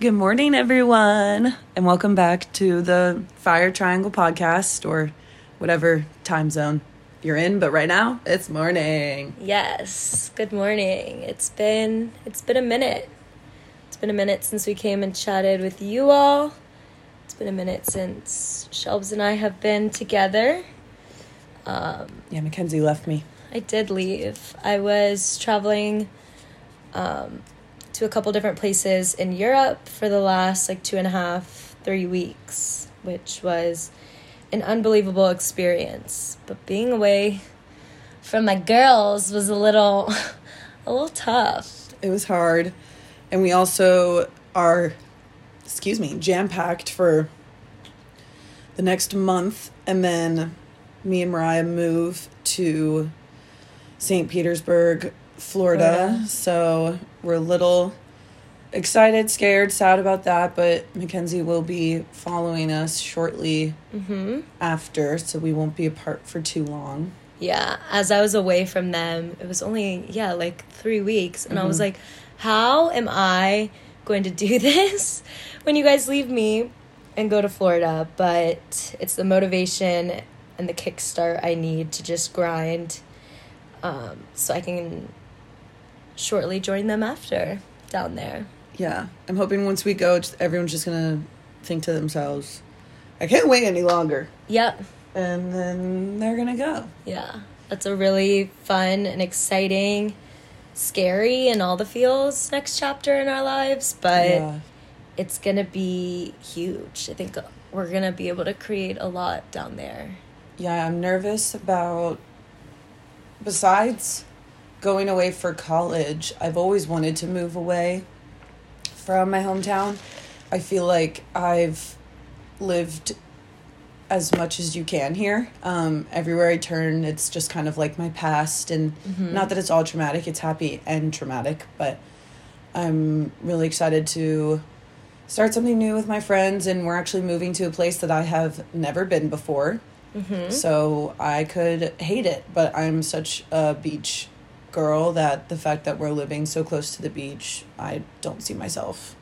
Good morning, everyone, and welcome back to the Fire Triangle podcast or whatever time zone you're in. But right now, it's morning. Yes. Good morning. It's been it's been a minute. It's been a minute since we came and chatted with you all. It's been a minute since Shelbs and I have been together. Um, Yeah, Mackenzie left me. I did leave. I was traveling um, to a couple different places in Europe for the last like two and a half, three weeks, which was an unbelievable experience. But being away from my girls was a little, a little tough. It was hard, and we also are, excuse me, jam packed for the next month, and then me and Mariah move to St. Petersburg, Florida. Florida. So we're a little excited, scared, sad about that, but Mackenzie will be following us shortly hmm after, so we won't be apart for too long. Yeah, as I was away from them, it was only, yeah, like three weeks. And I was Mhm. like, how am I going to do this when you guys leave me and go to Florida? But it's the motivation and the kickstart I need to just grind um, so I can shortly join them after down there. Yeah, I'm hoping once we go, everyone's just gonna think to themselves, I can't wait any longer. Yep. And then they're gonna go. Yeah. That's a really fun and exciting, scary, and all the feels next chapter in our lives. But. yeah. it's gonna be huge. I think we're gonna be able to create a lot down there. Yeah, I'm nervous about. Besides going away for college, I've always wanted to move away from my hometown. I feel like I've lived as much as you can here. Um, everywhere I turn, it's just kind of like my past, and not that it's all traumatic, it's happy and traumatic, but I'm really excited to start something new with my friends, and we're actually moving to a place that I have never been before. Mm-hmm. So I could hate it, but I'm such a beach girl that the fact that we're living so close to the beach, I don't see myself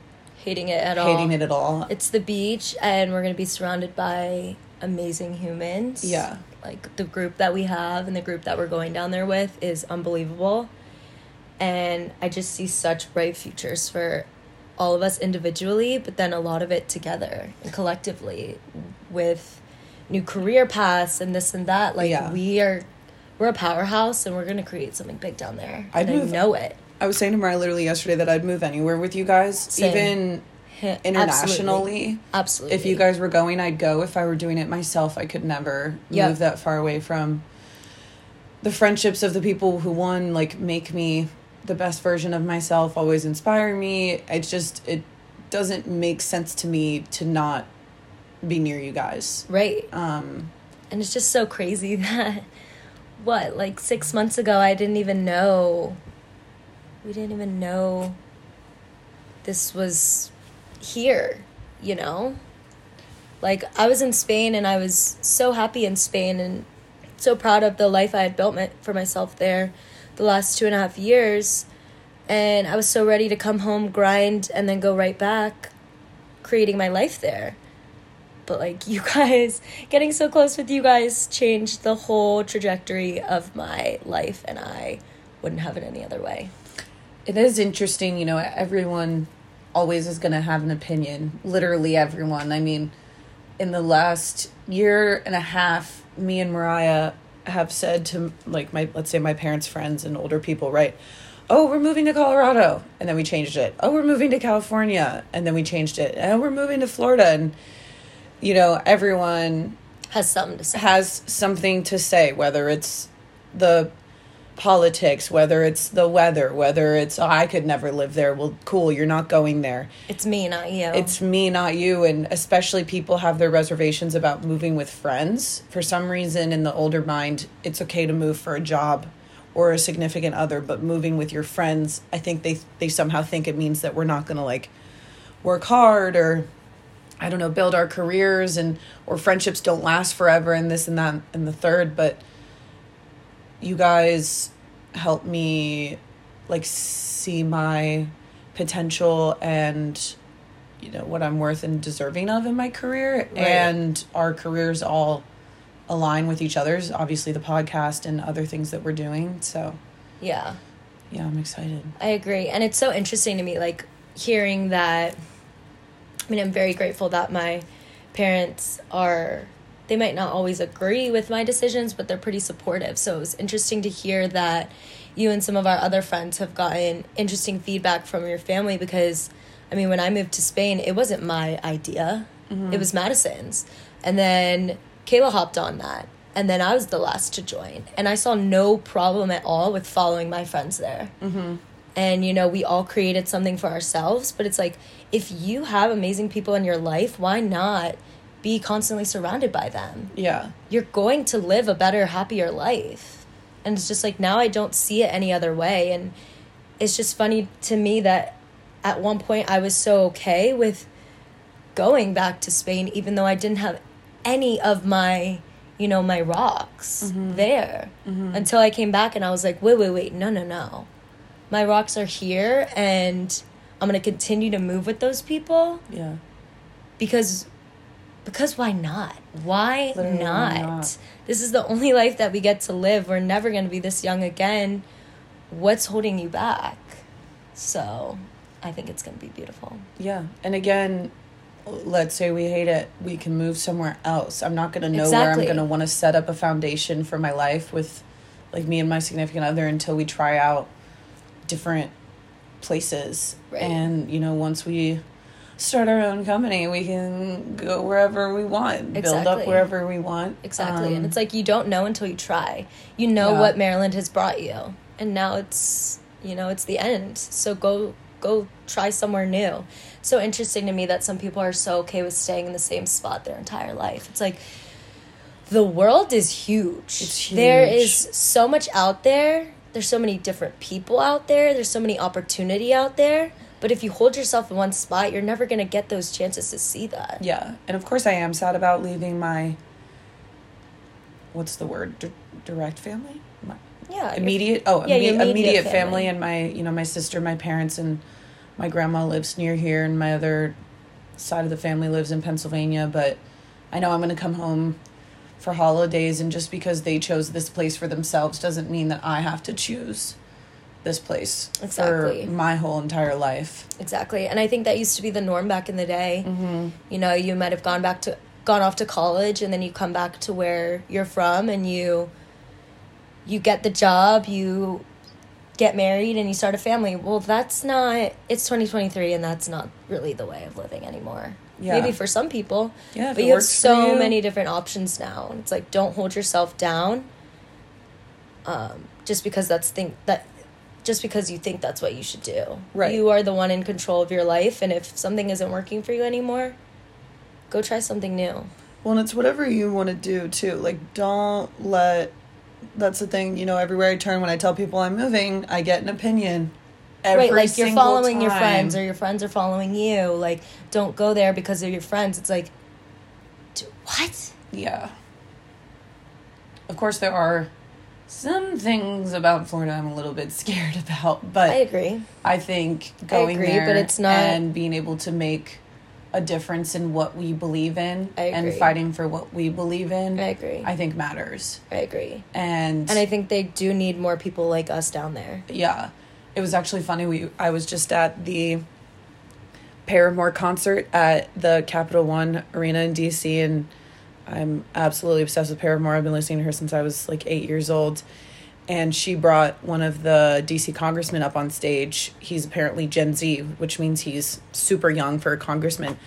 Hating it at all. hating it at all. It's the beach, and we're gonna be surrounded by amazing humans. Yeah. Like the group that we have and the group that we're going down there with is unbelievable. And I just see such bright futures for all of us individually, but then a lot of it together and collectively with new career paths and this and that. Like Yeah. we are we're a powerhouse and we're gonna create something big down there. I'd and move- I know it. I was saying to Mariah literally yesterday that I'd move anywhere with you guys, Same. even internationally. Absolutely. absolutely. If you guys were going, I'd go. If I were doing it myself, I could never Yeah. move that far away from the friendships of the people who won. like make me the best version of myself, always inspire me. It's just it doesn't make sense to me to not be near you guys. Right. Um And it's just so crazy that what, like six months ago I didn't even know we didn't even know this was here, you know? Like I was in Spain and I was so happy in Spain and so proud of the life I had built my, for myself there the last two and a half years. And I was so ready to come home, grind, and then go right back creating my life there but like you guys getting so close with you guys changed the whole trajectory of my life and i wouldn't have it any other way it is interesting, you know, everyone always is going to have an opinion. Literally everyone. I mean, in the last year and a half, me and Mariah have said to like my let's say my parents' friends and older people, right? Oh, we're moving to Colorado, and then we changed it. Oh, we're moving to California, and then we changed it. And we're moving to Florida, and you know, everyone has something to say has something to say, whether it's the politics, whether it's the weather, whether it's oh, I could never live there. Well, cool, you're not going there. it's me not you It's me, not you. And especially people have their reservations about moving with friends. For some reason, in the older mind, it's okay to move for a job or a significant other, but moving with your friends, I think they they somehow think it means that we're not going to like work hard or I don't know, build our careers and or friendships don't last forever and this and that and the third, but you guys help me like see my potential and you know what I'm worth and deserving of in my career Right. and our careers all align with each other's obviously the podcast and other things that we're doing so Yeah. yeah I'm excited I agree. And it's so interesting to me, like, hearing that. I mean, I'm very grateful that my parents are. They might not always agree with my decisions, but they're pretty supportive. So it was interesting to hear that you and some of our other friends have gotten interesting feedback from your family because, I mean, when I moved to Spain, it wasn't my idea, mm-hmm. it was Madison's. And then Kayla hopped on that. And then I was the last to join. And I saw no problem at all with following my friends there mm-hmm. And you know we all created something for ourselves but it's like if you have amazing people in your life why not be constantly surrounded by them? Yeah. You're going to live a better happier life. And it's just like now i don't see it any other way. And it's just funny to me that at one point i was so okay with going back to spain even though i didn't have any of my you know my rocks mm-hmm. there mm-hmm. until i came back and i was like wait wait wait no no no my rocks are here and i'm going to continue to move with those people yeah because because why not why Literally, not? not? this is the only life that we get to live we're never going to be this young again what's holding you back so i think it's going to be beautiful Yeah. And again, let's say we hate it, we can move somewhere else. I'm not going to know where I'm going to want to set up a foundation for my life with like me and my significant other until we try out different places. Right. And, you know, once we start our own company, we can go wherever we want, build up wherever we want. exactly Um, and it's like you don't know until you try you know Yeah. what maryland has brought you and now it's you know it's the end so go go try somewhere new so interesting to me that some people are so okay with staying in the same spot their entire life it's like the world is huge. It's huge. is so much out there. There's so many different people out there. There's so many opportunity out there. But if you hold yourself in one spot, you're never going to get those chances to see that. Yeah, and of course I am sad about leaving my. What's the word? D- direct family. My Yeah. immediate. Oh, yeah, imme- immediate immediate family. family. and my you know my sister, my parents, and my grandma lives near here, and my other side of the family lives in Pennsylvania. But I know I'm going to come home for holidays, and just because they chose this place for themselves doesn't mean that I have to choose this place Exactly. for my whole entire life. Exactly. And I think that used to be the norm back in the day. Mm-hmm. You know, you might have gone back to gone off to college and then you come back to where you're from and you you get the job, you get married and you start a family. Well, that's not it's 2023 and that's not really the way of living anymore. Yeah. Maybe for some people. Yeah, but you have so you. many different options now. It's like don't hold yourself down. Um, just because that's think that just because you think that's what you should do. Right. You are the one in control of your life and if something isn't working for you anymore, go try something new. Well, and it's whatever you want to do too. Like, don't let. That's the thing, you know. Everywhere I turn, when I tell people I'm moving, I get an opinion. Every right, like you're following your friends or your friends are following you. Like, don't go there because of your friends. It's like, what? Yeah. Of course, there are some things about Florida I'm a little bit scared about, but I agree. I think going agree, there but it's not- and being able to make a difference in what we believe in and fighting for what we believe in, I agree. I think matters. I agree. And And I think they do need more people like us down there. yeah, it was actually funny. We I was just at the Paramore concert at the Capital One Arena in DC, and I'm absolutely obsessed with Paramore. I've been listening to her since I was like eight years old. And she brought one of the DC congressmen up on stage. He's apparently Gen Z, which means he's super young for a congressman.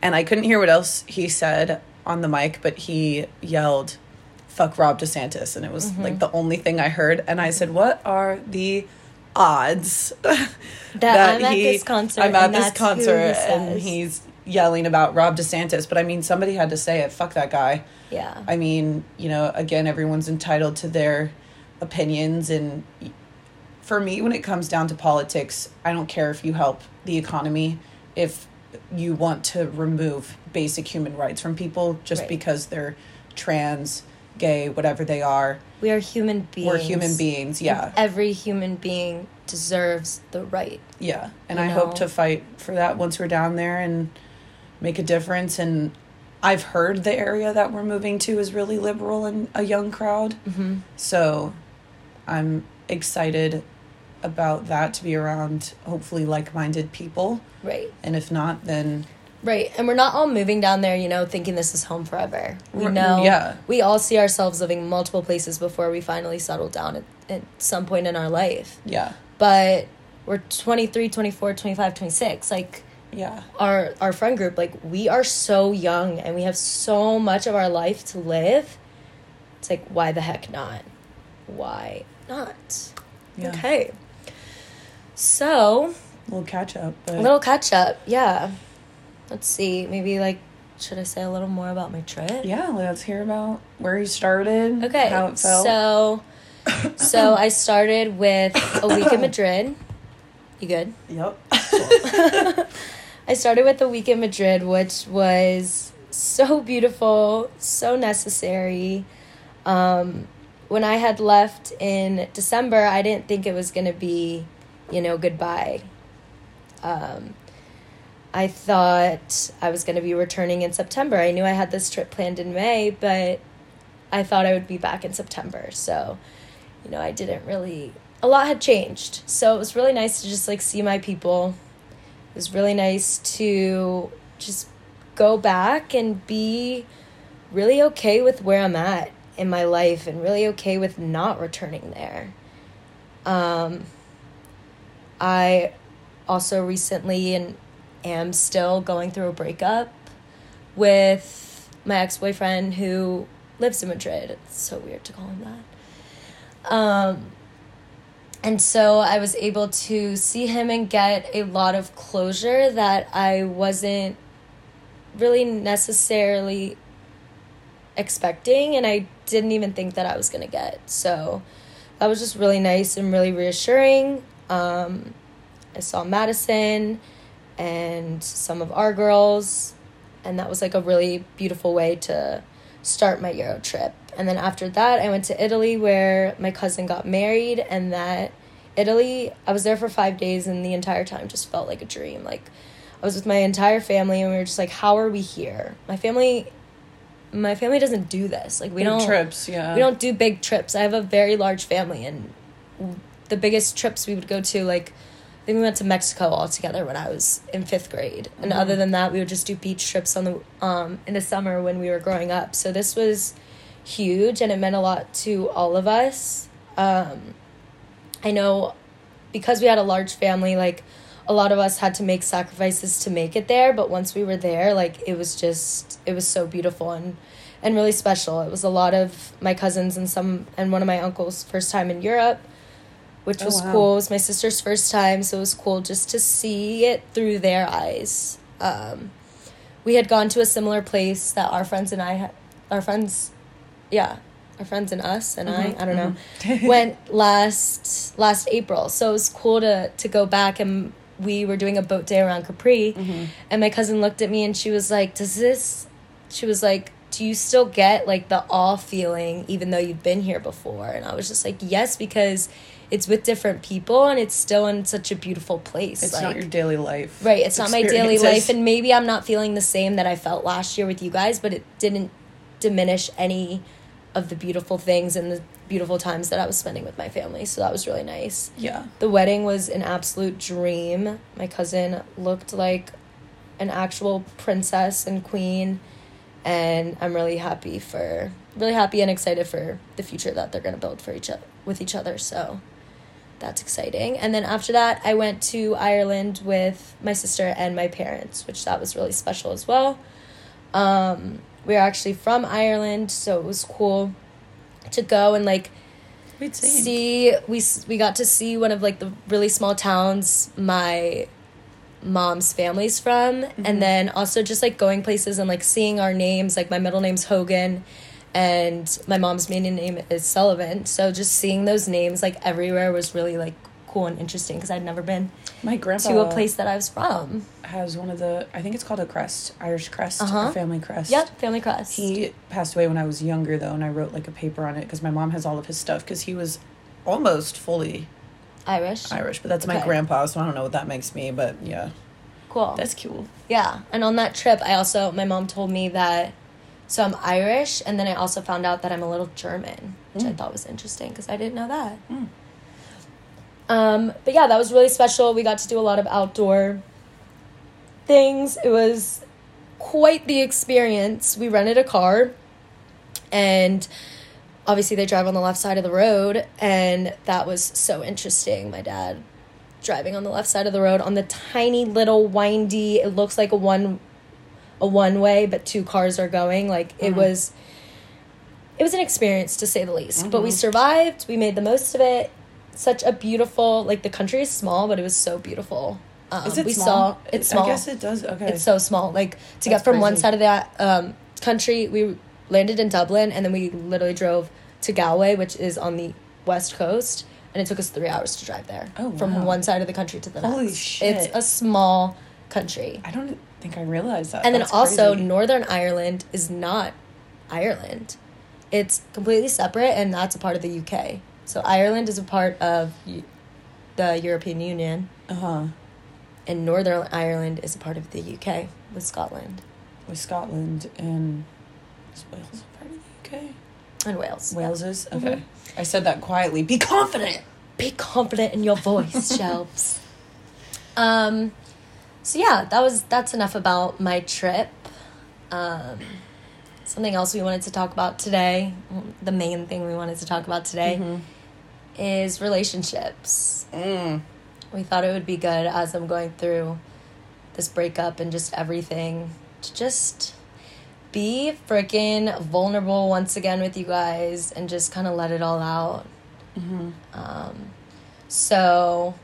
And I couldn't hear what else he said on the mic, but he yelled, fuck Ron DeSantis. And it was mm-hmm. like the only thing I heard. And I said, What are the odds That I'm at this concert I'm at and this who he concert and he's yelling about Ron DeSantis. But I mean, somebody had to say it. Fuck that guy. Yeah. I mean, you know, again, everyone's entitled to their opinions. And for me, when it comes down to politics, I don't care if you help the economy, if you want to remove basic human rights from people just Right. because they're trans, gay, whatever they are. We are human beings. We're human beings, yeah. Every human being deserves the right. Yeah. And I hope to fight for that once we're down there and make a difference. And I've heard the area that we're moving to is really liberal and a young crowd. Mm-hmm. So I'm excited about that to be around hopefully like minded people. Right. And if not, then Right. And we're not all moving down there, you know, thinking this is home forever. We know. yeah. We all see ourselves living multiple places before we finally settle down at, at some point in our life. yeah. But we're 23, 24, 25, 26. Like, Yeah. our our friend group like we are so young and we have so much of our life to live it's like why the heck not why not Yeah. okay so A little catch up. But a little catch up yeah let's see maybe like should i say a little more about my trip yeah, let's hear about where you started. okay How it felt. so so i started with a week in madrid you good Yep. I started with the week in Madrid, which was so beautiful, so necessary. Um, when I had left in December, I didn't think it was going to be, you know, goodbye. Um, I thought I was going to be returning in September. I knew I had this trip planned in May, but I thought I would be back in September. So, you know, I didn't really. A lot had changed. So it was really nice to just like see my people. It was really nice to just go back and be really okay with where I'm at in my life and really okay with not returning there. Um, I also recently and am still going through a breakup with my ex boyfriend who lives in Madrid. It's so weird to call him that. Um, and so I was able to see him and get a lot of closure that I wasn't really necessarily expecting and I didn't even think that I was going to get. So that was just really nice and really reassuring. Um, I saw Madison and some of our girls, and that was like a really beautiful way to start my Euro trip. And then after that, I went to Italy where my cousin got married, and that Italy, I was there for five days, and the entire time just felt like a dream. Like, I was with my entire family, and we were just like, how are we here? My family. My family doesn't do this. Like we Big don't trips, yeah. we don't do big trips. I have a very large family, and the biggest trips we would go to, like, I think we went to Mexico all together when I was in fifth grade. And Mhm. other than that, we would just do beach trips on the um in the summer when we were growing up. So this was huge, and it meant a lot to all of us. Um, I know because we had a large family, like a lot of us had to make sacrifices to make it there. But once we were there, like it was just it was so beautiful and and really special. It was a lot of my cousins and some and one of my uncles' first time in Europe, which Oh, was wow. cool. It was my sister's first time, so it was cool just to see it through their eyes. Um, we had gone to a similar place that our friends and I had, our friends, yeah, our friends and us and Mhm, I, I don't know, mhm. went last last April. So it was cool to to go back and we were doing a boat day around Capri, Mhm. and my cousin looked at me and she was like, "Does this?" She was like, "Do you still get like the awe feeling even though you've been here before?" And I was just like, "Yes," because it's with different people and it's still in such a beautiful place. It's like, not your daily life. Right, it's not my daily life, and maybe I'm not feeling the same that I felt last year with you guys, but it didn't diminish any of the beautiful things and the beautiful times that I was spending with my family. So that was really nice. yeah. The wedding was an absolute dream. My cousin looked like an actual princess and queen, and I'm really happy for really happy and excited for the future that they're going to build for each other with each other. So that's exciting. And then after that, I went to Ireland with my sister and my parents, which that was really special as well. Um, we are actually from Ireland, so it was cool to go and like see we we got to see one of like the really small towns my mom's family's from Mhm. and then also just like going places and like seeing our names like my middle name's Hogan and my mom's maiden name is Sullivan so just seeing those names like everywhere was really like cool and interesting because I'd never been My grandpa to a place that I was from. has one of the I think it's called a crest, Irish crest, Uh-huh. family crest. Yep, family crest. He passed away when I was younger though, and I wrote like a paper on it because my mom has all of his stuff because he was almost fully Irish. Irish, but that's my grandpa, so I don't know what that makes me, but yeah, Cool. that's cool. Yeah, and on that trip, I also my mom told me that so I'm Irish, and then I also found out that I'm a little German, which I Mm. thought was interesting because I didn't know that. Mm. Um, but yeah, that was really special. We got to do a lot of outdoor things. It was quite the experience. We rented a car, and obviously they drive on the left side of the road, and that was so interesting. My dad driving on the left side of the road on the tiny little windy. It looks like a one, a one way, but two cars are going. Like it Mhm. was. It was an experience to say the least, but we Mhm. survived. We made the most of it. Such a beautiful, like the country is small, but it was so beautiful. Um, Is it we small? saw it's small. I guess it does. Okay. It's so small. Like to That's get from one side of that um, country, we landed in Dublin, and then we literally drove to Galway, which is on the west coast, and it took us three hours to drive there. Oh, From wow. one side of the country to the Holy next. shit. It's a small country, I don't think I realized that. and then also crazy. Northern Ireland is not Ireland. It's completely separate, and that's a part of the UK. So Ireland is a part of the European Union, uh-huh. and Northern Ireland is a part of the UK with Scotland with Scotland and is Wales a part of the UK? and Wales. Wales is Mhm. okay. I said that quietly. Be confident. Be confident in your voice, Shelbs. Um, so yeah, that was that's enough about my trip. Um, something else we wanted to talk about today, the main thing we wanted to talk about today, Mhm. is relationships. Mm. We thought it would be good as I'm going through this breakup and just everything to just be freaking vulnerable once again with you guys and just kind of let it all out. Mhm. Um, so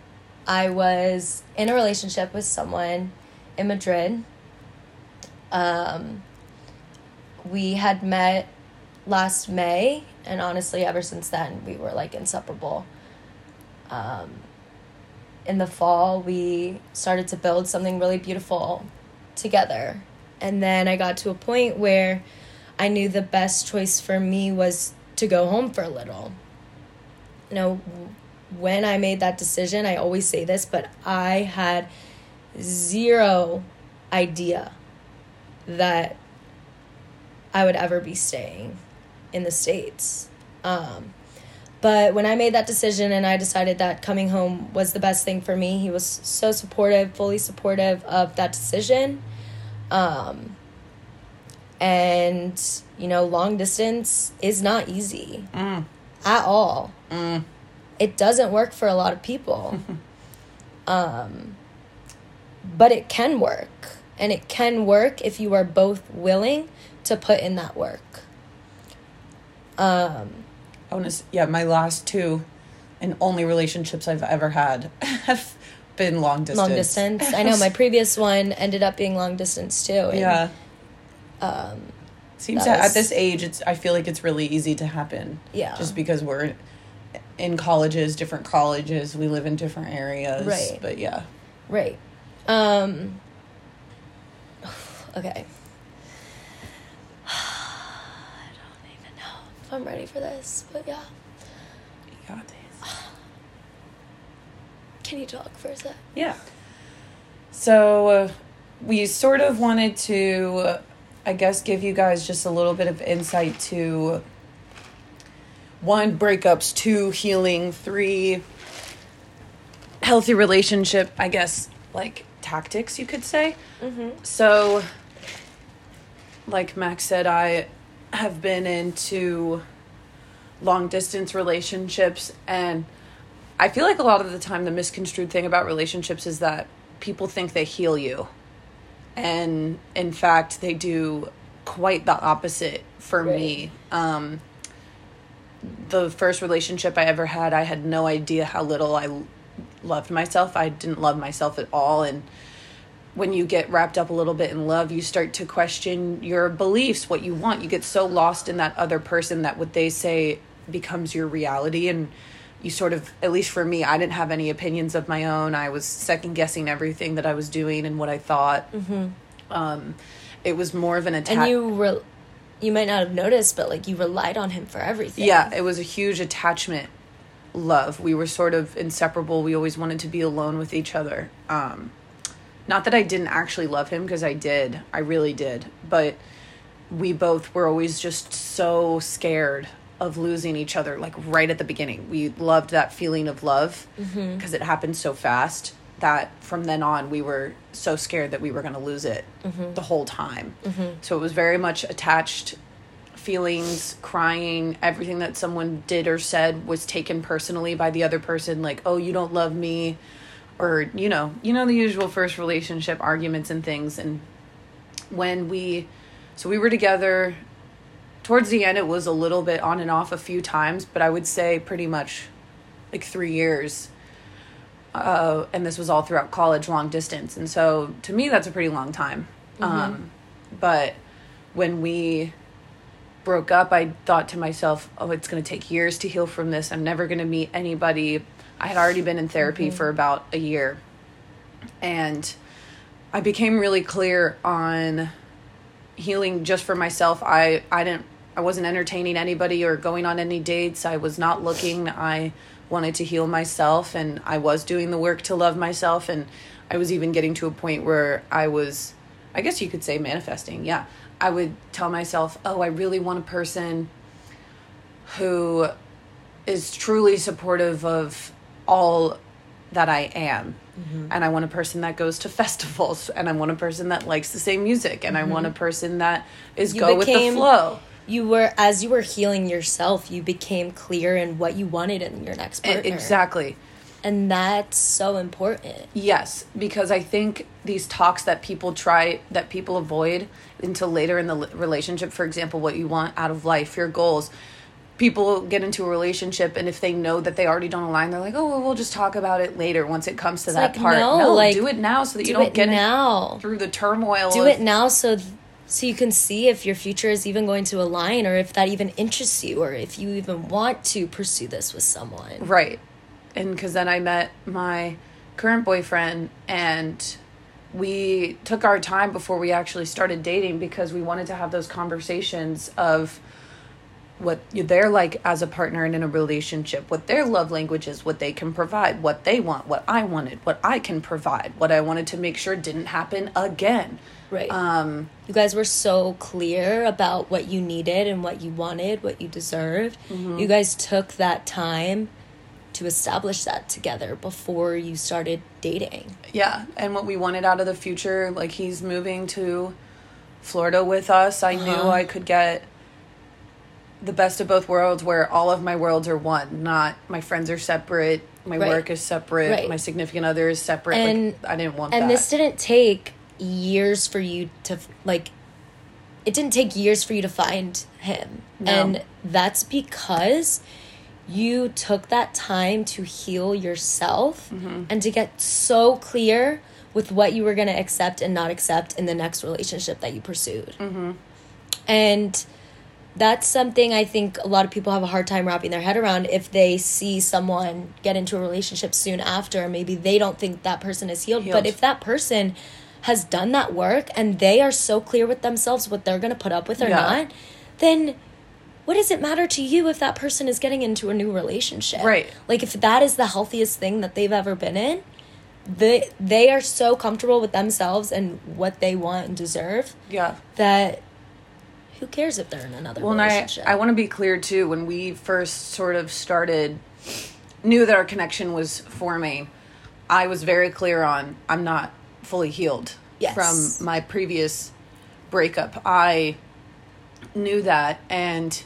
I was in a relationship with someone in Madrid. Um, we had met last May, and honestly, ever since then, we were like inseparable. Um, in the fall, we started to build something really beautiful together. And then I got to a point where I knew the best choice for me was to go home for a little. You know, when I made that decision, I always say this, but I had zero idea that I would ever be staying in the States. Um, but when I made that decision and I decided that coming home was the best thing for me, he was so supportive, fully supportive of that decision. Um, and, you know, long distance is not easy Mm. at all. Mm. It doesn't work for a lot of people. um, but it can work. And it can work if you are both willing to put in that work. Um, I want to. Yeah, my last two and only relationships I've ever had have been long distance. long distance. I know my previous one ended up being long distance too. and, yeah. Um, Seems That that was- at this age, it's. I feel like it's really easy to happen. yeah. Just because we're in colleges, different colleges, we live in different areas. Right. But yeah. Right. Um okay. I don't even know if I'm ready for this, but yeah. You got this. Can you talk for a sec? Yeah. So uh, we sort of wanted to, I guess, give you guys just a little bit of insight to one, breakups, two, healing, three, healthy relationship, I guess, like tactics, you could say. Mm-hmm. So, like Max said, I have been into long distance relationships, and I feel like a lot of the time the misconstrued thing about relationships is that people think they heal you. And in fact, they do quite the opposite for me. Um, the first relationship I ever had, I had no idea how little I loved myself. I didn't love myself at all. And when you get wrapped up a little bit in love, you start to question your beliefs, what you want. You get so lost in that other person that what they say becomes your reality. And you sort of at least for me i didn't have any opinions of my own i was second guessing everything that i was doing and what i thought mm-hmm. um, it was more of an attack and you re- you might not have noticed but like you relied on him for everything. Yeah it was a huge attachment love. We were sort of inseparable. We always wanted to be alone with each other. Um, not that i didn't actually love him because i did. I really did. But we both were always just so scared of losing each other like right at the beginning. We loved that feeling of love because mm-hmm. it happened so fast that from then on we were so scared that we were going to lose it mm-hmm. the whole time. Mm-hmm. So it was very much attached feelings, crying, everything that someone did or said was taken personally by the other person like, "Oh, you don't love me." Or, you know, you know the usual first relationship arguments and things and when we so we were together towards the end it was a little bit on and off a few times but i would say pretty much like three years uh, and this was all throughout college long distance and so to me that's a pretty long time mm-hmm. um, but when we broke up i thought to myself oh it's going to take years to heal from this i'm never going to meet anybody i had already been in therapy mm-hmm. for about a year and i became really clear on healing just for myself i i didn't I wasn't entertaining anybody or going on any dates. I was not looking. I wanted to heal myself and I was doing the work to love myself and I was even getting to a point where I was I guess you could say manifesting. Yeah. I would tell myself, "Oh, I really want a person who is truly supportive of all that I am. Mm-hmm. And I want a person that goes to festivals and I want a person that likes the same music and mm-hmm. I want a person that is you go with the flow you were as you were healing yourself you became clear in what you wanted in your next partner. exactly. And that's so important. Yes because i think these talks that people try that people avoid until later in the relationship for example what you want out of life your goals people get into a relationship and if they know that they already don't align they're like oh well we'll just talk about it later once it comes to it's that like, part. no, no like, do it now so that you don't get now. through the turmoil do of, it now so th- so you can see if your future is even going to align or if that even interests you or if you even want to pursue this with someone. Right. And because then I met my current boyfriend and we took our time before we actually started dating because we wanted to have those conversations of what they're like as a partner and in a relationship, what their love language is, what they can provide, what they want, what I wanted, what I can provide, what I wanted to make sure didn't happen again. Right. Um, you guys were so clear about what you needed and what you wanted, what you deserved. Mm-hmm. You guys took that time to establish that together before you started dating. Yeah, and what we wanted out of the future, like he's moving to Florida with us. I uh-huh. knew I could get the best of both worlds where all of my worlds are one, not my friends are separate, my right. work is separate, right. my significant other is separate. And like, I didn't want and that. this didn't take years for you to like it didn't take years for you to find him. No. And that's because you took that time to heal yourself mm-hmm. and to get so clear with what you were going to accept and not accept in the next relationship that you pursued. Mm-hmm. And that's something I think a lot of people have a hard time wrapping their head around if they see someone get into a relationship soon after. Maybe they don't think that person is healed. healed. But if that person has done that work and they are so clear with themselves what they're going to put up with or yeah. not, then what does it matter to you if that person is getting into a new relationship? Right. Like if that is the healthiest thing that they've ever been in, they they are so comfortable with themselves and what they want and deserve. Yeah. That who cares if they're in another well, relationship? I, I want to be clear too. When we first sort of started, knew that our connection was forming, I was very clear on I'm not fully healed yes. from my previous breakup. I knew that and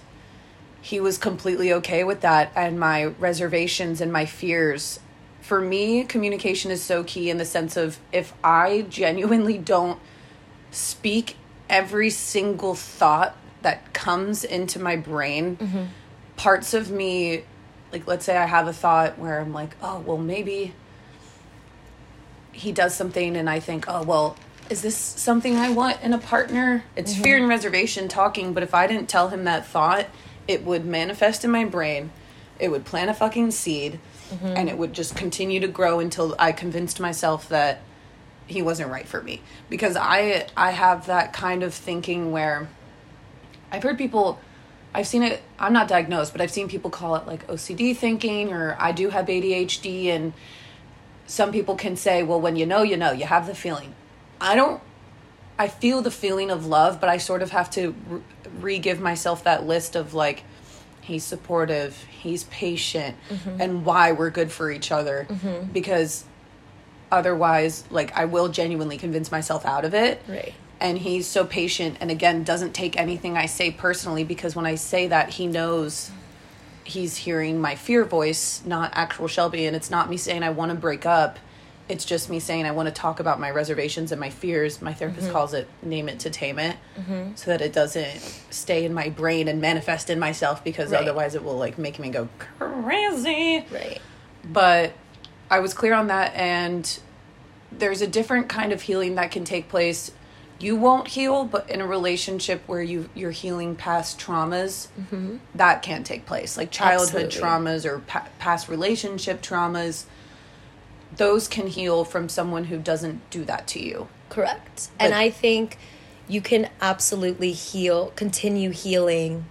he was completely okay with that and my reservations and my fears for me communication is so key in the sense of if i genuinely don't speak every single thought that comes into my brain mm-hmm. parts of me like let's say i have a thought where i'm like oh well maybe he does something and I think, oh, well, is this something I want in a partner? It's mm-hmm. fear and reservation talking, but if I didn't tell him that thought, it would manifest in my brain. it would plant a fucking seed and it would just continue to grow until I convinced myself that he wasn't right for me because I I have that kind of thinking where I've heard people I've seen it I'm not diagnosed but I've seen people call it like OCD thinking or I do have ADHD and some people can say well when you know you know you have the feeling. I don't I feel the feeling of love but I sort of have to re give myself that list of like he's supportive he's patient mm-hmm. and why we're good for each other. Mm-hmm. Because otherwise like I will genuinely convince myself out of it. Right. and he's so patient and again doesn't take anything I say personally because when I say that he knows he's hearing my fear voice not actual Shelby and it's not me saying I want to break up it's just me saying I want to talk about my reservations and my fears my therapist mm-hmm. calls it name it to tame it mm-hmm. so that it doesn't stay in my brain and manifest in myself because Right. otherwise it will like make me go crazy Right. but I was clear on that, and there's a different kind of healing that can take place. You won't heal, but in a relationship where you you're healing past traumas, mm-hmm. that can take place, like childhood Absolutely. traumas or pa- past relationship traumas. Those can heal from someone who doesn't do that to you. Correct. and I think you can absolutely heal, continue healing.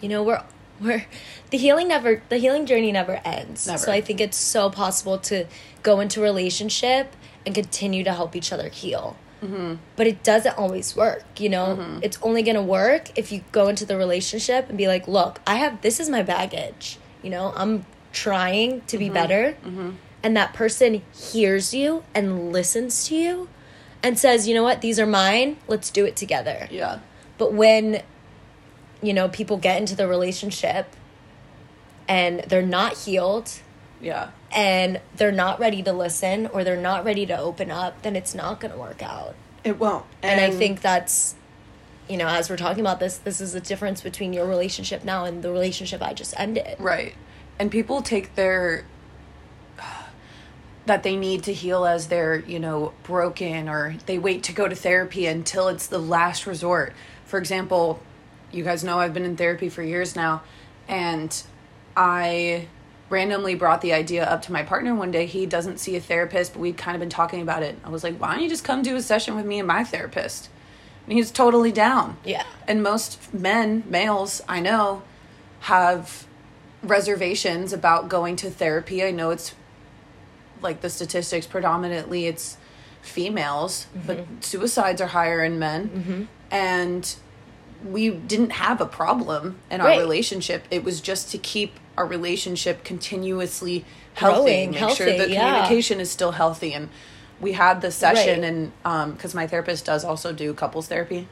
You know, we're we're the healing never the healing journey never ends. Never. So I think it's so possible to go into relationship and continue to help each other heal. Mm-hmm. But it doesn't always work, you know? Mm-hmm. It's only going to work if you go into the relationship and be like, "Look, I have this is my baggage." You know, I'm trying to Mm-hmm. be better. And that person hears you and listens to you and says, you know what, these are mine, let's do it together. Yeah. But when, you know, people get into the relationship and they're not healed Yeah. and they're not ready to listen or they're not ready to open up, then it's not going to work out. It won't. And, I think that's, you know, as we're talking about this, this is the difference between your relationship now and the relationship I just ended. Right. And people take their that they need to heal as they're, you know, broken or they wait to go to therapy until it's the last resort. For example, you guys know I've been in therapy for years now and I randomly brought the idea up to my partner one day. He doesn't see a therapist, but we'd kind of been talking about it. I was like, "Why don't you just come do a session with me and my therapist?" And he was totally down. Yeah. And most men, males I know, have reservations about going to therapy. I know it's like the statistics predominantly it's females, mm-hmm. but suicides are higher in men. Mm-hmm. And we didn't have a problem in our Right. relationship. It was just to keep our relationship continuously healthy, Growing, make sure the yeah. communication is still healthy and we had the session Right. and um because my therapist does also do couples therapy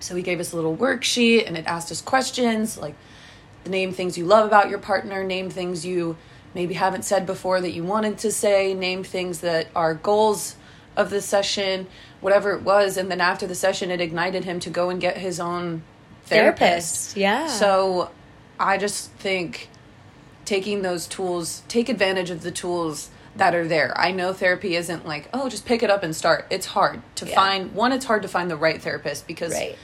so he gave us a little worksheet and it asked us questions like name things you love about your partner, name things you maybe haven't said before that you wanted to say, name things that are goals of the session, whatever it was. And then after the session, it ignited him to go and get his own therapist. Therapist, yeah. So I just think taking those tools, take advantage of the tools that are there. I know therapy isn't like, oh, just pick it up and start. It's hard to Yeah. find one, it's hard to find the right therapist because Right.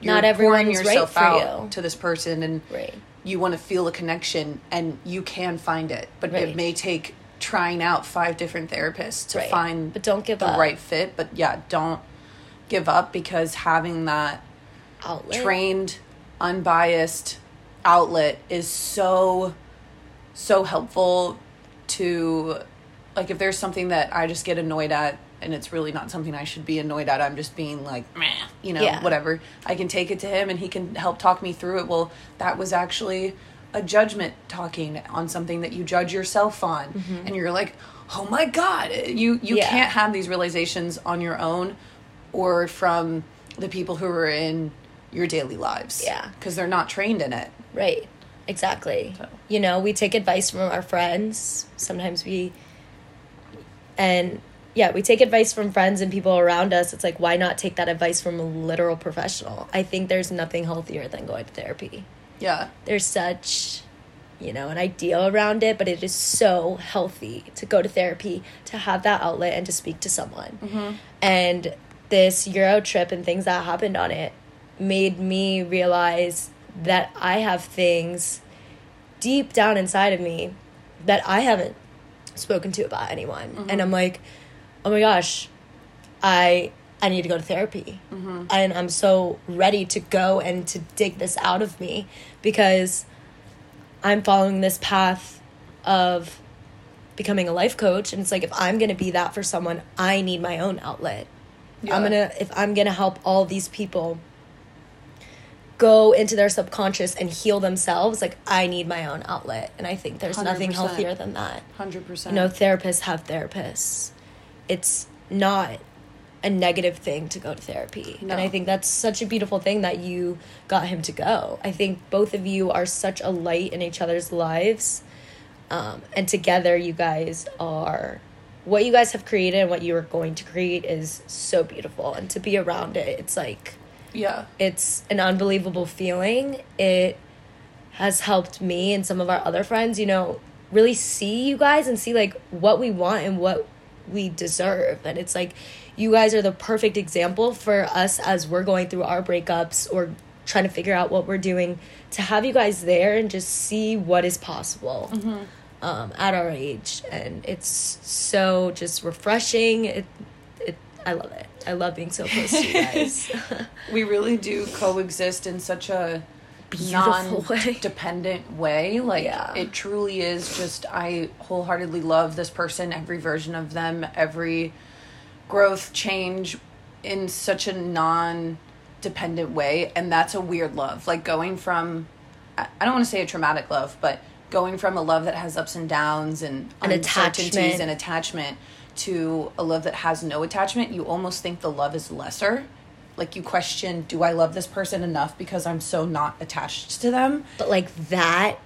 you're Not pouring right yourself for out you. to this person and Right. you want to feel a connection and you can find it but Right. it may take trying out five different therapists to Right. find But don't give the up. right fit but yeah don't give up because having that Outlet. trained unbiased outlet is so so helpful to like if there's something that I just get annoyed at and it's really not something I should be annoyed at I'm just being like meh you know Yeah. whatever I can take it to him and he can help talk me through it well that was actually a judgment talking on something that you judge yourself on and you're like oh my god you you Mm-hmm. Yeah. can't have these realizations on your own or from the people who are in your daily lives Yeah. because they're not trained in it Right. Exactly. So. You know, we take advice from our friends. Sometimes we and yeah, we take advice from friends and people around us. It's like why not take that advice from a literal professional? I think there's nothing healthier than going to therapy. yeah There's such you know, an ideal around it, but it is so healthy to go to therapy, to have that outlet and to speak to someone. Mm-hmm. And this Euro trip and things that happened on it made me realize that I have things deep down inside of me that I haven't spoken to about anyone. Mm-hmm. And I'm like, oh my gosh, I I need to go to therapy. Mm-hmm. And I'm so ready to go and to dig this out of me because I'm following this path of becoming a life coach and it's like if I'm going to be that for someone, I need my own outlet. I'm going to if I'm going to help all these people go into their subconscious and heal themselves, like I need my own outlet. And I think there's nothing 100%. healthier than that. Hundred percent. You know, therapists have therapists. It's not a negative thing to go to therapy. No. And I think that's such a beautiful thing that you got him to go. I think both of you are such a light in each other's lives. Um, and together, you guys are what you guys have created and what you are going to create is so beautiful. And to be around it, it's like yeah. it's an unbelievable feeling. It has helped me and some of our other friends, you know, really see you guys and see like what we want and what we deserve. And it's like you guys are the perfect example for us as we're going through our breakups or trying to figure out what we're doing to have you guys there and just see what is possible um, at our age. And it's so just refreshing. It, it, I love it. I love being so close to you guys. We really do coexist in such a Beautiful non-dependent way. Like Yeah. it truly is just I wholeheartedly love this person, every version of them, every growth, change in such a non-dependent way, and that's a weird love. Like going from I I don't want to say a traumatic love, but going from a love that has ups and downs and An uncertainties attachment. and attachment to a love that has no attachment, you almost think the love is lesser. Like you question, do I love this person enough because I'm so not attached to them? but like that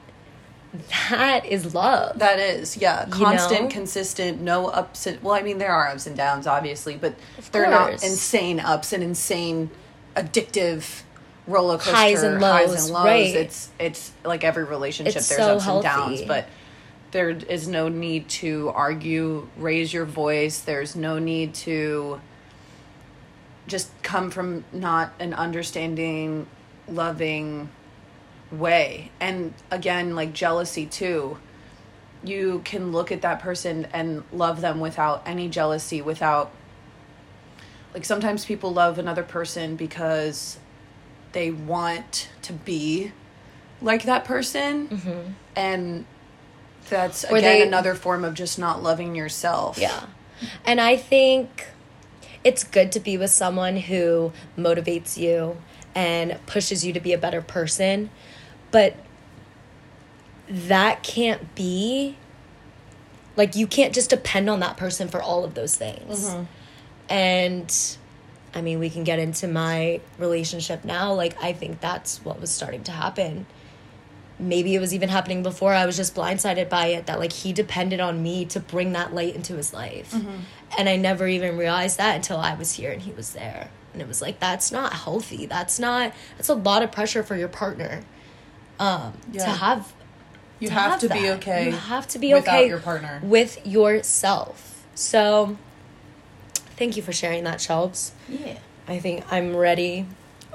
that is love That is, yeah, constant, know? consistent, no ups and well, I mean there are ups and downs obviously, but they're not insane ups and insane addictive roller coaster Highs and highs lows, and lows. right. It's it's like every relationship It's there's so ups and downs, healthy. but there is no need to argue, raise your voice. There's no need to just come from not an understanding, loving way. And again, like jealousy too. You can look at that person and love them without any jealousy, without like sometimes people love another person because they want to be like that person. Mm-hmm. And that's again they- another form of just not loving yourself. yeah. And i think it's good to be with someone who motivates you and pushes you to be a better person but that can't be like you can't just depend on that person for all of those things. Mm-hmm. And i mean we can get into my relationship now. Like i think that's what was starting to happen maybe it was even happening before i was just blindsided by it that like he depended on me to bring that light into his life and i never even realized that until i was here and he was there and it was like that's not healthy that's not that's a lot of pressure for your partner um to have You to have, to be okay. You have to be without okay your partner. with yourself. So, thank you for sharing that, Shelbs. Yeah. I think I'm ready,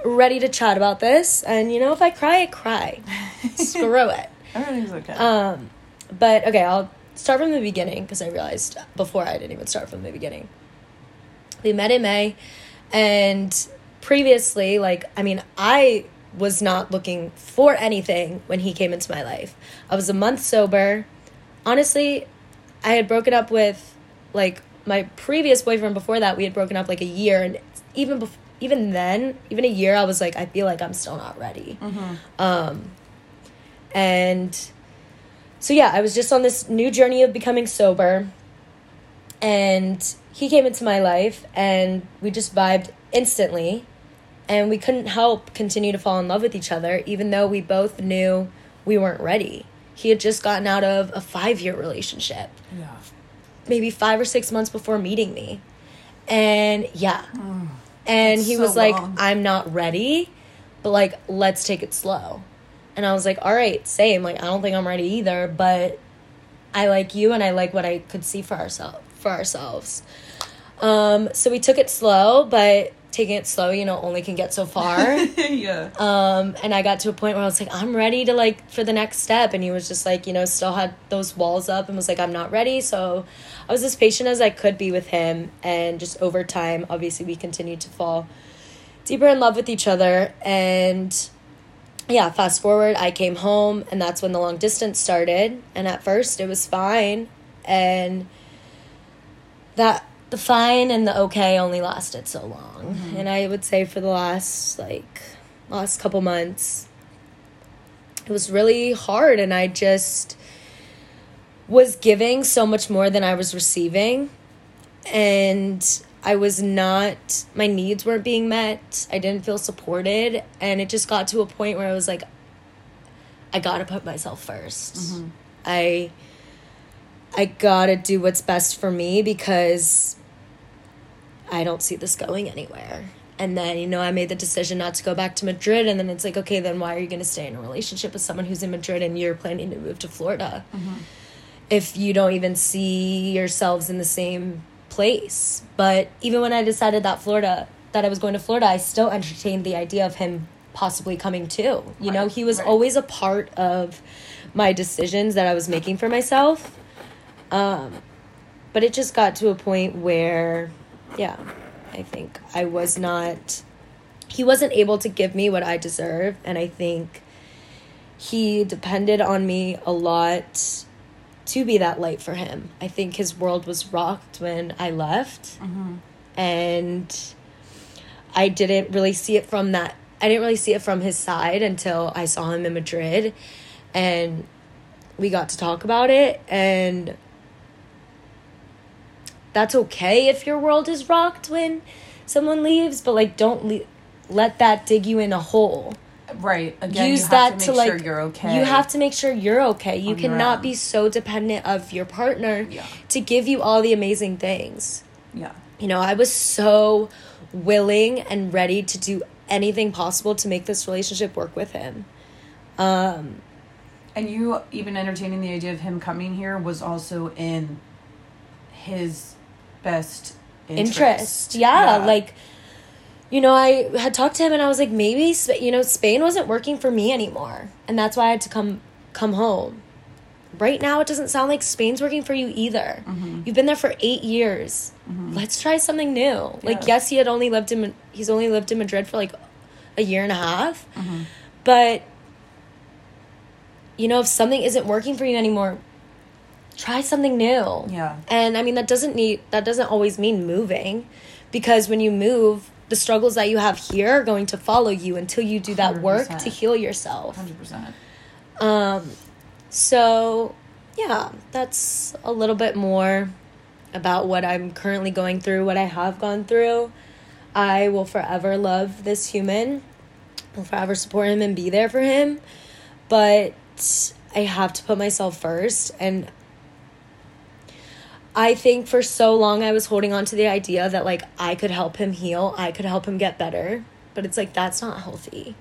ready to chat about this. And you know, if I cry, I cry. Screw it. Everything's okay. Um, but okay, I'll start from the beginning because I realized before I didn't even start from the beginning. We met in May, and previously, like, I mean, I was not looking for anything when he came into my life. I was a month sober. Honestly, I had broken up with like my previous boyfriend before that. We had broken up like a year, and even bef- even then, even a year, I was like, I feel like I'm still not ready. Um, and so yeah, I was just on this new journey of becoming sober, and he came into my life, and we just vibed instantly, and we couldn't help continue to fall in love with each other, even though we both knew we weren't ready. He had just gotten out of a five year relationship yeah. maybe five or six months before meeting me. And yeah. And That's he so was like, long. I'm not ready, but like, let's take it slow. And I was like, all right, same. Like, I don't think I'm ready either, but I like you and I like what I could see for ourselves for ourselves. Um, so we took it slow, but taking it slow, you know, only can get so far. yeah. um, and I got to a point where I was like, I'm ready to like for the next step. And he was just like, you know, still had those walls up and was like, I'm not ready. So I was as patient as I could be with him. And just over time, obviously, we continued to fall deeper in love with each other. And yeah, fast forward, I came home, and that's when the long distance started. And at first, it was fine. And that the fine and the okay only lasted so long. Mm-hmm. And I would say for the last like last couple months it was really hard and I just was giving so much more than I was receiving. And I was not my needs weren't being met. I didn't feel supported. And it just got to a point where I was like I got to put myself 1st mm-hmm. I I got to do what's best for me because I don't see this going anywhere. And then, you know, I made the decision not to go back to Madrid. And then it's like, okay, then why are you going to stay in a relationship with someone who's in Madrid and you're planning to move to Florida? If you don't even see yourselves in the same place. But even when I decided that Florida, that I was going to Florida, I still entertained the idea of him possibly coming too. You know, he was right. always a part of my decisions that I was making for myself. Um, but it just got to a point where yeah i think i was not he wasn't able to give me what i deserve and i think he depended on me a lot to be that light for him. I think his world was rocked when i left mm-hmm. and i didn't really see it from that i didn't really see it from his side until i saw him in madrid and we got to talk about it and that's okay if your world is rocked when someone leaves, but like don't le- let that dig you in a hole. Right. Again, Use you have that to to, make like sure you're okay. You have to make sure you're okay. You cannot be so dependent of your partner Yeah. to give you all the amazing things. Yeah. You know, I was so willing and ready to do anything possible to make this relationship work with him. Um And you even entertaining the idea of him coming here was also in his best interest. interest. Yeah, like you know, I had talked to him and I was like, maybe you know, Spain wasn't working for me anymore, and that's why I had to come come home. Right now, it doesn't sound like Spain's working for you either. Mm-hmm. You've been there for eight years. Mm-hmm. Let's try something new. Like, yes, he had only lived in he's only lived in Madrid for like a year and a half, mm-hmm. but you know, if something isn't working for you anymore, try something new. Yeah. And I mean that doesn't need that doesn't always mean moving because when you move, the struggles that you have here are going to follow you until you do that work to heal yourself. Hundred percent. Um so yeah, that's a little bit more about what I'm currently going through, what I have gone through. I will forever love this human. Will forever support him and be there for him. But I have to put myself first and I think for so long I was holding on to the idea that like I could help him heal, I could help him get better, but it's like that's not healthy.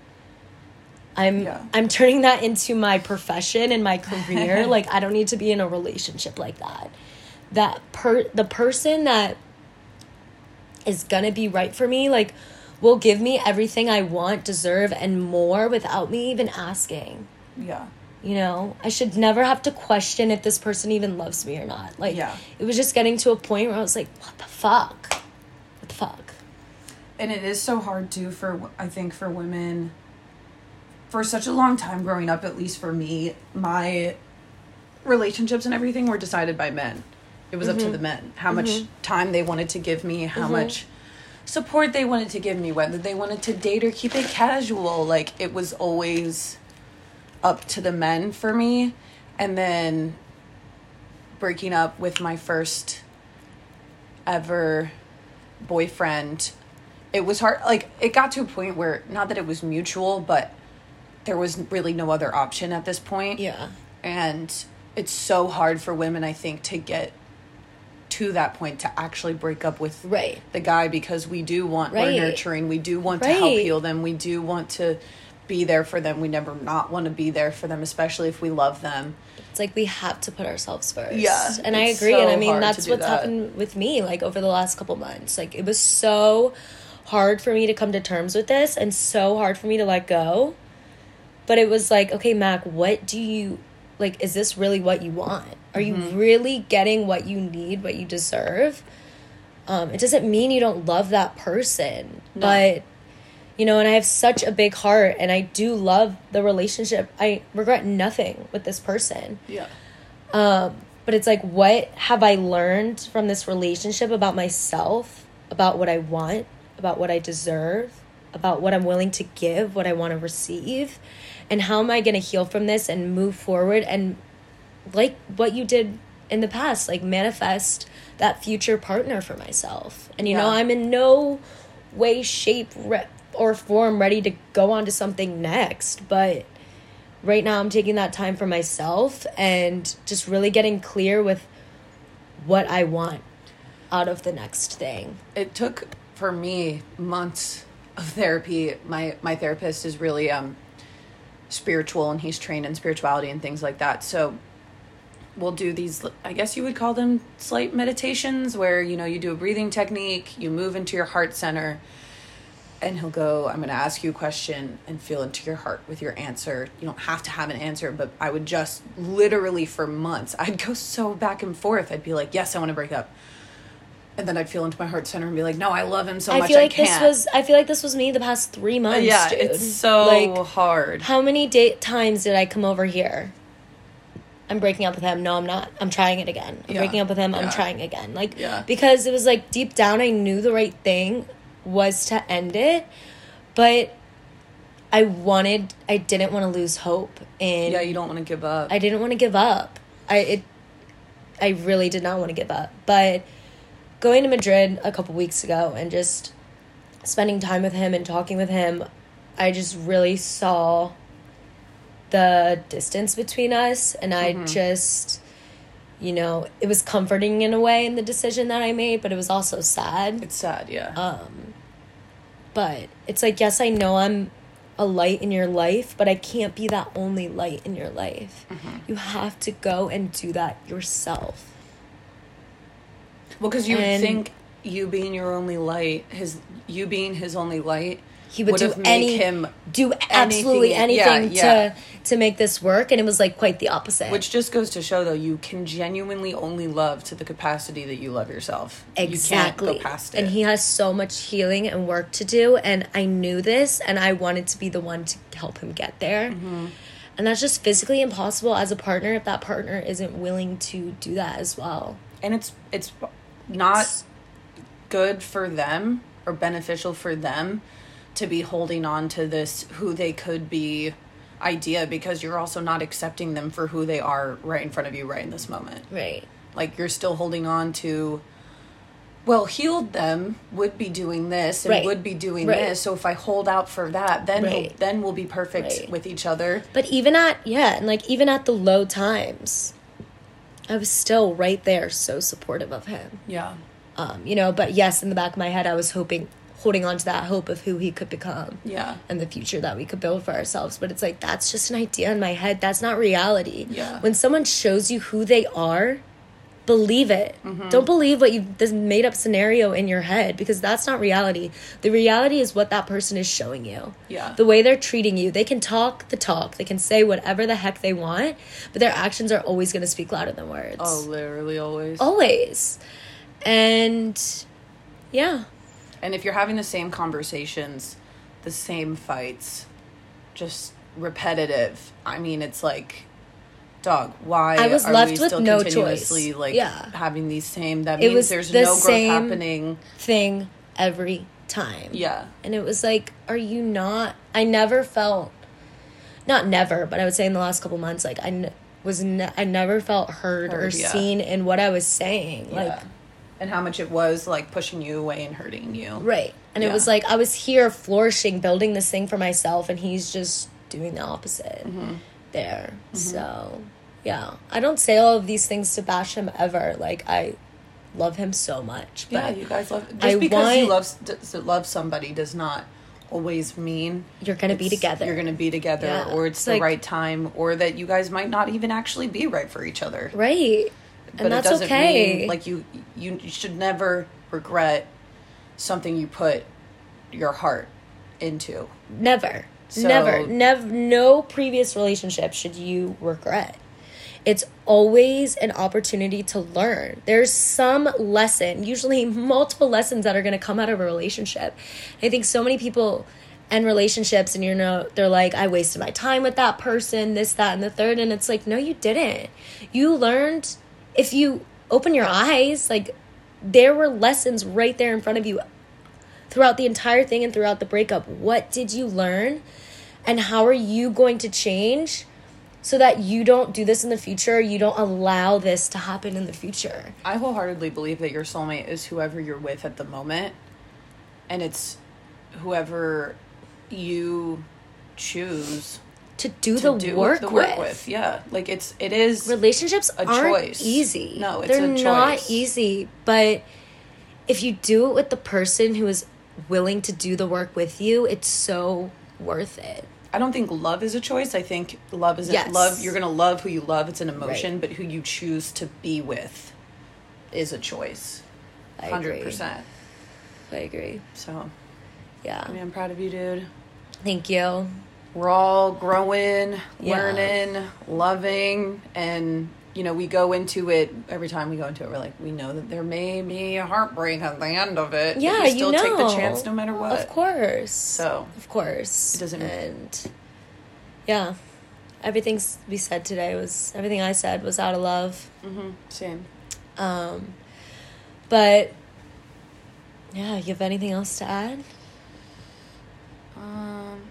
I'm Yeah. I'm turning that into my profession and my career. like I don't need to be in a relationship like that. That per the person that is going to be right for me like will give me everything I want, deserve and more without me even asking. Yeah. You know, I should never have to question if this person even loves me or not. Like, Yeah. it was just getting to a point where I was like, what the fuck? What the fuck? and it is so hard too for i think for women for such a long time growing up at least for me my relationships and everything were decided by men it was up to the mm-hmm. men how much mm-hmm. time they wanted to give me how mm-hmm. much support they wanted to give me whether they wanted to date or keep it casual like it was always up to the men for me and then breaking up with my first ever boyfriend it was hard like it got to a point where not that it was mutual but there was really no other option at this point Yeah. and it's so hard for women i think to get to that point to actually break up with Right. the guy because we do want Right. we're nurturing we do want to help heal them we do want to be there for them we never not want to be there for them especially if we love them It's like we have to put ourselves first. Yeah, And I agree. and I mean, that's what's that. happened with me, like, over the last couple months. Like, it was so hard for me to come to terms with this and so hard for me to let go. But it was like, okay, Mack, what do you like? Is this really what you want? Are you really getting what you need, what you deserve? Um, it doesn't mean you don't love that person, No. but you know, and I have such a big heart and I do love the relationship. I regret nothing with this person. Yeah. Um, but it's like, what have I learned from this relationship about myself, about what I want, about what I deserve, about what I'm willing to give, what I want to receive? And how am I going to heal from this and move forward and, like what you did in the past, like manifest that future partner for myself? And, you know, I'm in no way, shape, re- or form ready to go on to something next, but right now I'm taking that time for myself and just really getting clear with what I want out of the next thing. it took for me months of therapy. My my therapist is really um spiritual and he's trained in spirituality and things like that. So we'll do these i guess you would call them slight meditations where you know you do a breathing technique you move into your heart center and he'll go i'm going to ask you a question and feel into your heart with your answer you don't have to have an answer but i would just literally for months i'd go so back and forth i'd be like yes i want to break up and then I'd feel into my heart center and be like, "No, I love him so I much. feel I like this can't." was I feel like this was me the past 3 months, yeah, dude. it's so like hard. how many date times did I come over here? I'm breaking up with him. No, I'm not. I'm trying it again. I'm Yeah. breaking up with him. I'm trying again. Like Yeah. because it was like deep down I knew the right thing was to end it, but I wanted I didn't want to lose hope in yeah, you don't want to give up. I didn't want to give up. I it I really did not want to give up. But going to Madrid a couple weeks ago and just spending time with him and talking with him, I just really saw the distance between us and I just you know, it was comforting in a way in the decision that I made, but it was also sad. it's sad, yeah. Um, but it's like, yes, I know I'm a light in your life, but I can't be that only light in your life. Mm-hmm. You have to go and do that yourself. well, because you would think you being your only light, his you being his only light, He would do have any him, do absolutely anything- anything, yeah, yeah. to to make this work, and it was like quite the opposite. which just goes to show though you can genuinely only love to the capacity that you love yourself. exactly, you can't go past it. and he has so much healing and work to do, and I knew this, and I wanted to be the one to help him get there. Mm-hmm. And that's just physically impossible as a partner if that partner isn't willing to do that as well. and it's it's not It's- good for them or beneficial for them to be holding on to this who they could be idea because you're also not accepting them for who they are right in front of you right in this moment Right. like you're still holding on to well healed them would be doing this and Right. would be doing Right. this so if i hold out for that then he'll- then we'll be perfect Right. with each other But even at yeah, and like even at the low times, I was still right there, so supportive of him. yeah Um, you know, but yes, in the back of my head, I was hoping, holding on to that hope of who he could become yeah and the future that we could build for ourselves. But it's like that's just an idea in my head. That's not reality. Yeah. When someone shows you who they are, believe it. Mm-hmm. Don't believe what you this made up scenario in your head because that's not reality. The reality is what that person is showing you. Yeah. The way they're treating you. They can talk the talk. They can say whatever the heck they want, but their actions are always going to speak louder than words. oh literally always Always. And yeah. And if you're having the same conversations, the same fights, just repetitive, I mean, it's like, dog, why I was are left we with still no continuously choice. like Yeah. having these same? That It means was there's the no growth same- happening. Thing every time. Yeah, And it was like, are you not? I never felt, not never, but I would say in the last couple months, like I n- was, ne- I never felt heard, or yeah. seen in what I was saying. Like, yeah. And how much it was like pushing you away and hurting you. right. And it was like, I was here flourishing, building this thing for myself, and he's just doing the opposite Mm-hmm. there. So, yeah. I don't say all of these things to bash him ever. Like, I love him so much. But Yeah, you guys love just I because you want- love love somebody does not always mean You're gonna be together. You're gonna be together, Yeah. or it's, It's the like- right time, or that you guys might not even actually be right for each other. right. But And that's it doesn't okay. mean like you you should never regret something you put your heart into. Never. So- never. Never no previous relationship should you regret. It's always an opportunity to learn. There's some lesson, usually multiple lessons that are going to come out of a relationship. I think so many people end relationships and you know they're like I wasted my time with that person, this that and the third and it's like no you didn't. You learned if you open your eyes like there were lessons right there in front of you throughout the entire thing and throughout the breakup. What did you learn? And how are you going to change so that you don't do this in the future? You don't allow this to happen in the future. I wholeheartedly believe that your soulmate is whoever you're with at the moment, and it's whoever you choose To do to the do work, the work with. with. Yeah, like it's it is Relationships a aren't choice. easy. No, it's They're a not easy. But if you do it with the person who is willing to do the work with you, it's so worth it. I don't think love is a choice. I think love is Yes. a love. You're gonna love who you love. It's an emotion, Right. but who you choose to be with is a choice. Hundred percent. I agree. So, Yeah. I mean, I'm proud of you, dude. Thank you. We're all growing, Yeah. learning, loving, and you know, we go into it every time we go into it. We're like, we know that there may be a heartbreak at the end of it. but Yeah, you still you know. take the chance no matter what. Of course. So Of course. It doesn't- And yeah, everything we said today was everything I said was out of love. hmm same. Um, but yeah, you have anything else to add? Um,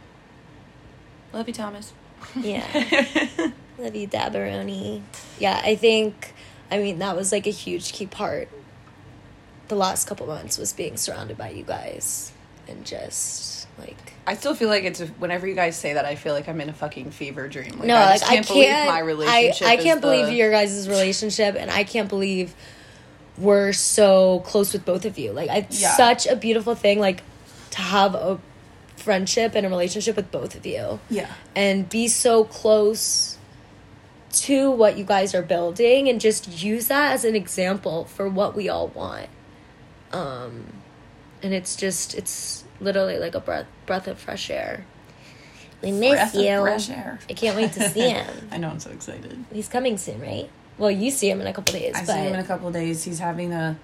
love you, Thomas. Yeah. Love you, Dabaroni. Yeah, I think, I mean, that was like a huge key part. The last couple months was being surrounded by you guys and just like I still feel like it's whenever you guys say that, I feel like I'm in a fucking fever dream. Like, no, I like just I can't can't. believe my relationship. I, I can't believe the- your guys' relationship, and I can't believe we're so close with both of you. Like, it's Yeah. such a beautiful thing. Like to have a friendship and a relationship with both of you, Yeah, and be so close to what you guys are building, and just use that as an example for what we all want. Um, and it's just it's literally like a breath breath of fresh air. We miss Breath of you. fresh air. I can't wait to see him. I know. I'm so excited. He's coming soon, right? Well, you see him in a couple days, I see him in a couple days. He's having a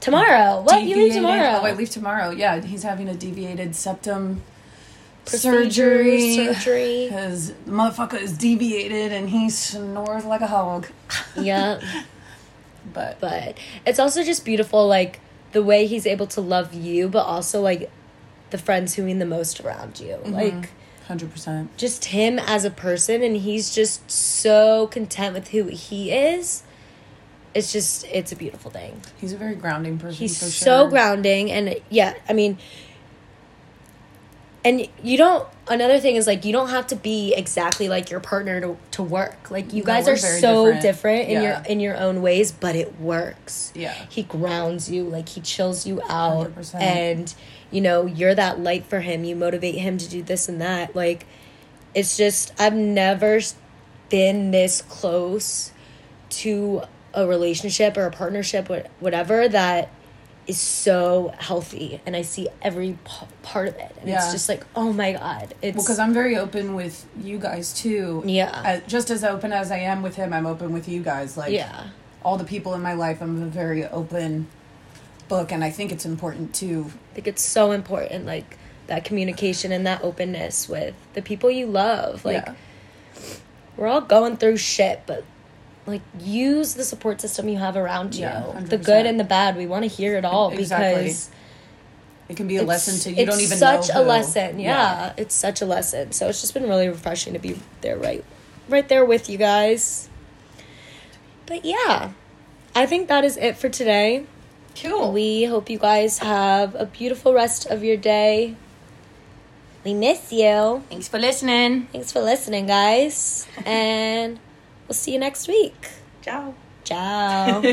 tomorrow. What you leave tomorrow? Oh, I leave tomorrow. Yeah, he's having a deviated septum surgery. surgery. Because the motherfucker is deviated and he snores like a hog. yeah, But, but it's also just beautiful, like the way he's able to love you, but also like the friends who mean the most around you. Mm-hmm. Like hundred percent. just him as a person, and he's just so content with who he is. It's just it's a beautiful thing. He's a very grounding person. He's for so sure. grounding and yeah i mean and you don't another thing is like you don't have to be exactly like your partner to, to work like you No, guys we're so different. different, in Yeah. your in your own ways but it works Yeah. he grounds you like he chills you out 100%. and you know you're that light for him you motivate him to do this and that like it's just i've never been this close to a relationship or a partnership wha- whatever that is so healthy and i see every p- part of it and it's just like oh my god it's Well, because I'm very open with you guys too. Yeah. Uh, just as open as I am with him, I'm open with you guys. Like, yeah all the people in my life, I'm a very open book, and I think it's important too. I think it's so important, like that communication and that openness with the people you love. Like yeah. we're all going through shit, but like use the support system you have around you. Yeah, the good and the bad. We want to hear it all Exactly. because It can be a lesson to you. it's Don't even know. Such a lesson. Yeah, it's such a lesson. So it's just been really refreshing to be there, right, right there with you guys. But yeah, I think that is it for today. Cool. We hope you guys have a beautiful rest of your day. We miss you. Thanks for listening. Thanks for listening, guys. And we'll see you next week. Ciao. Ciao.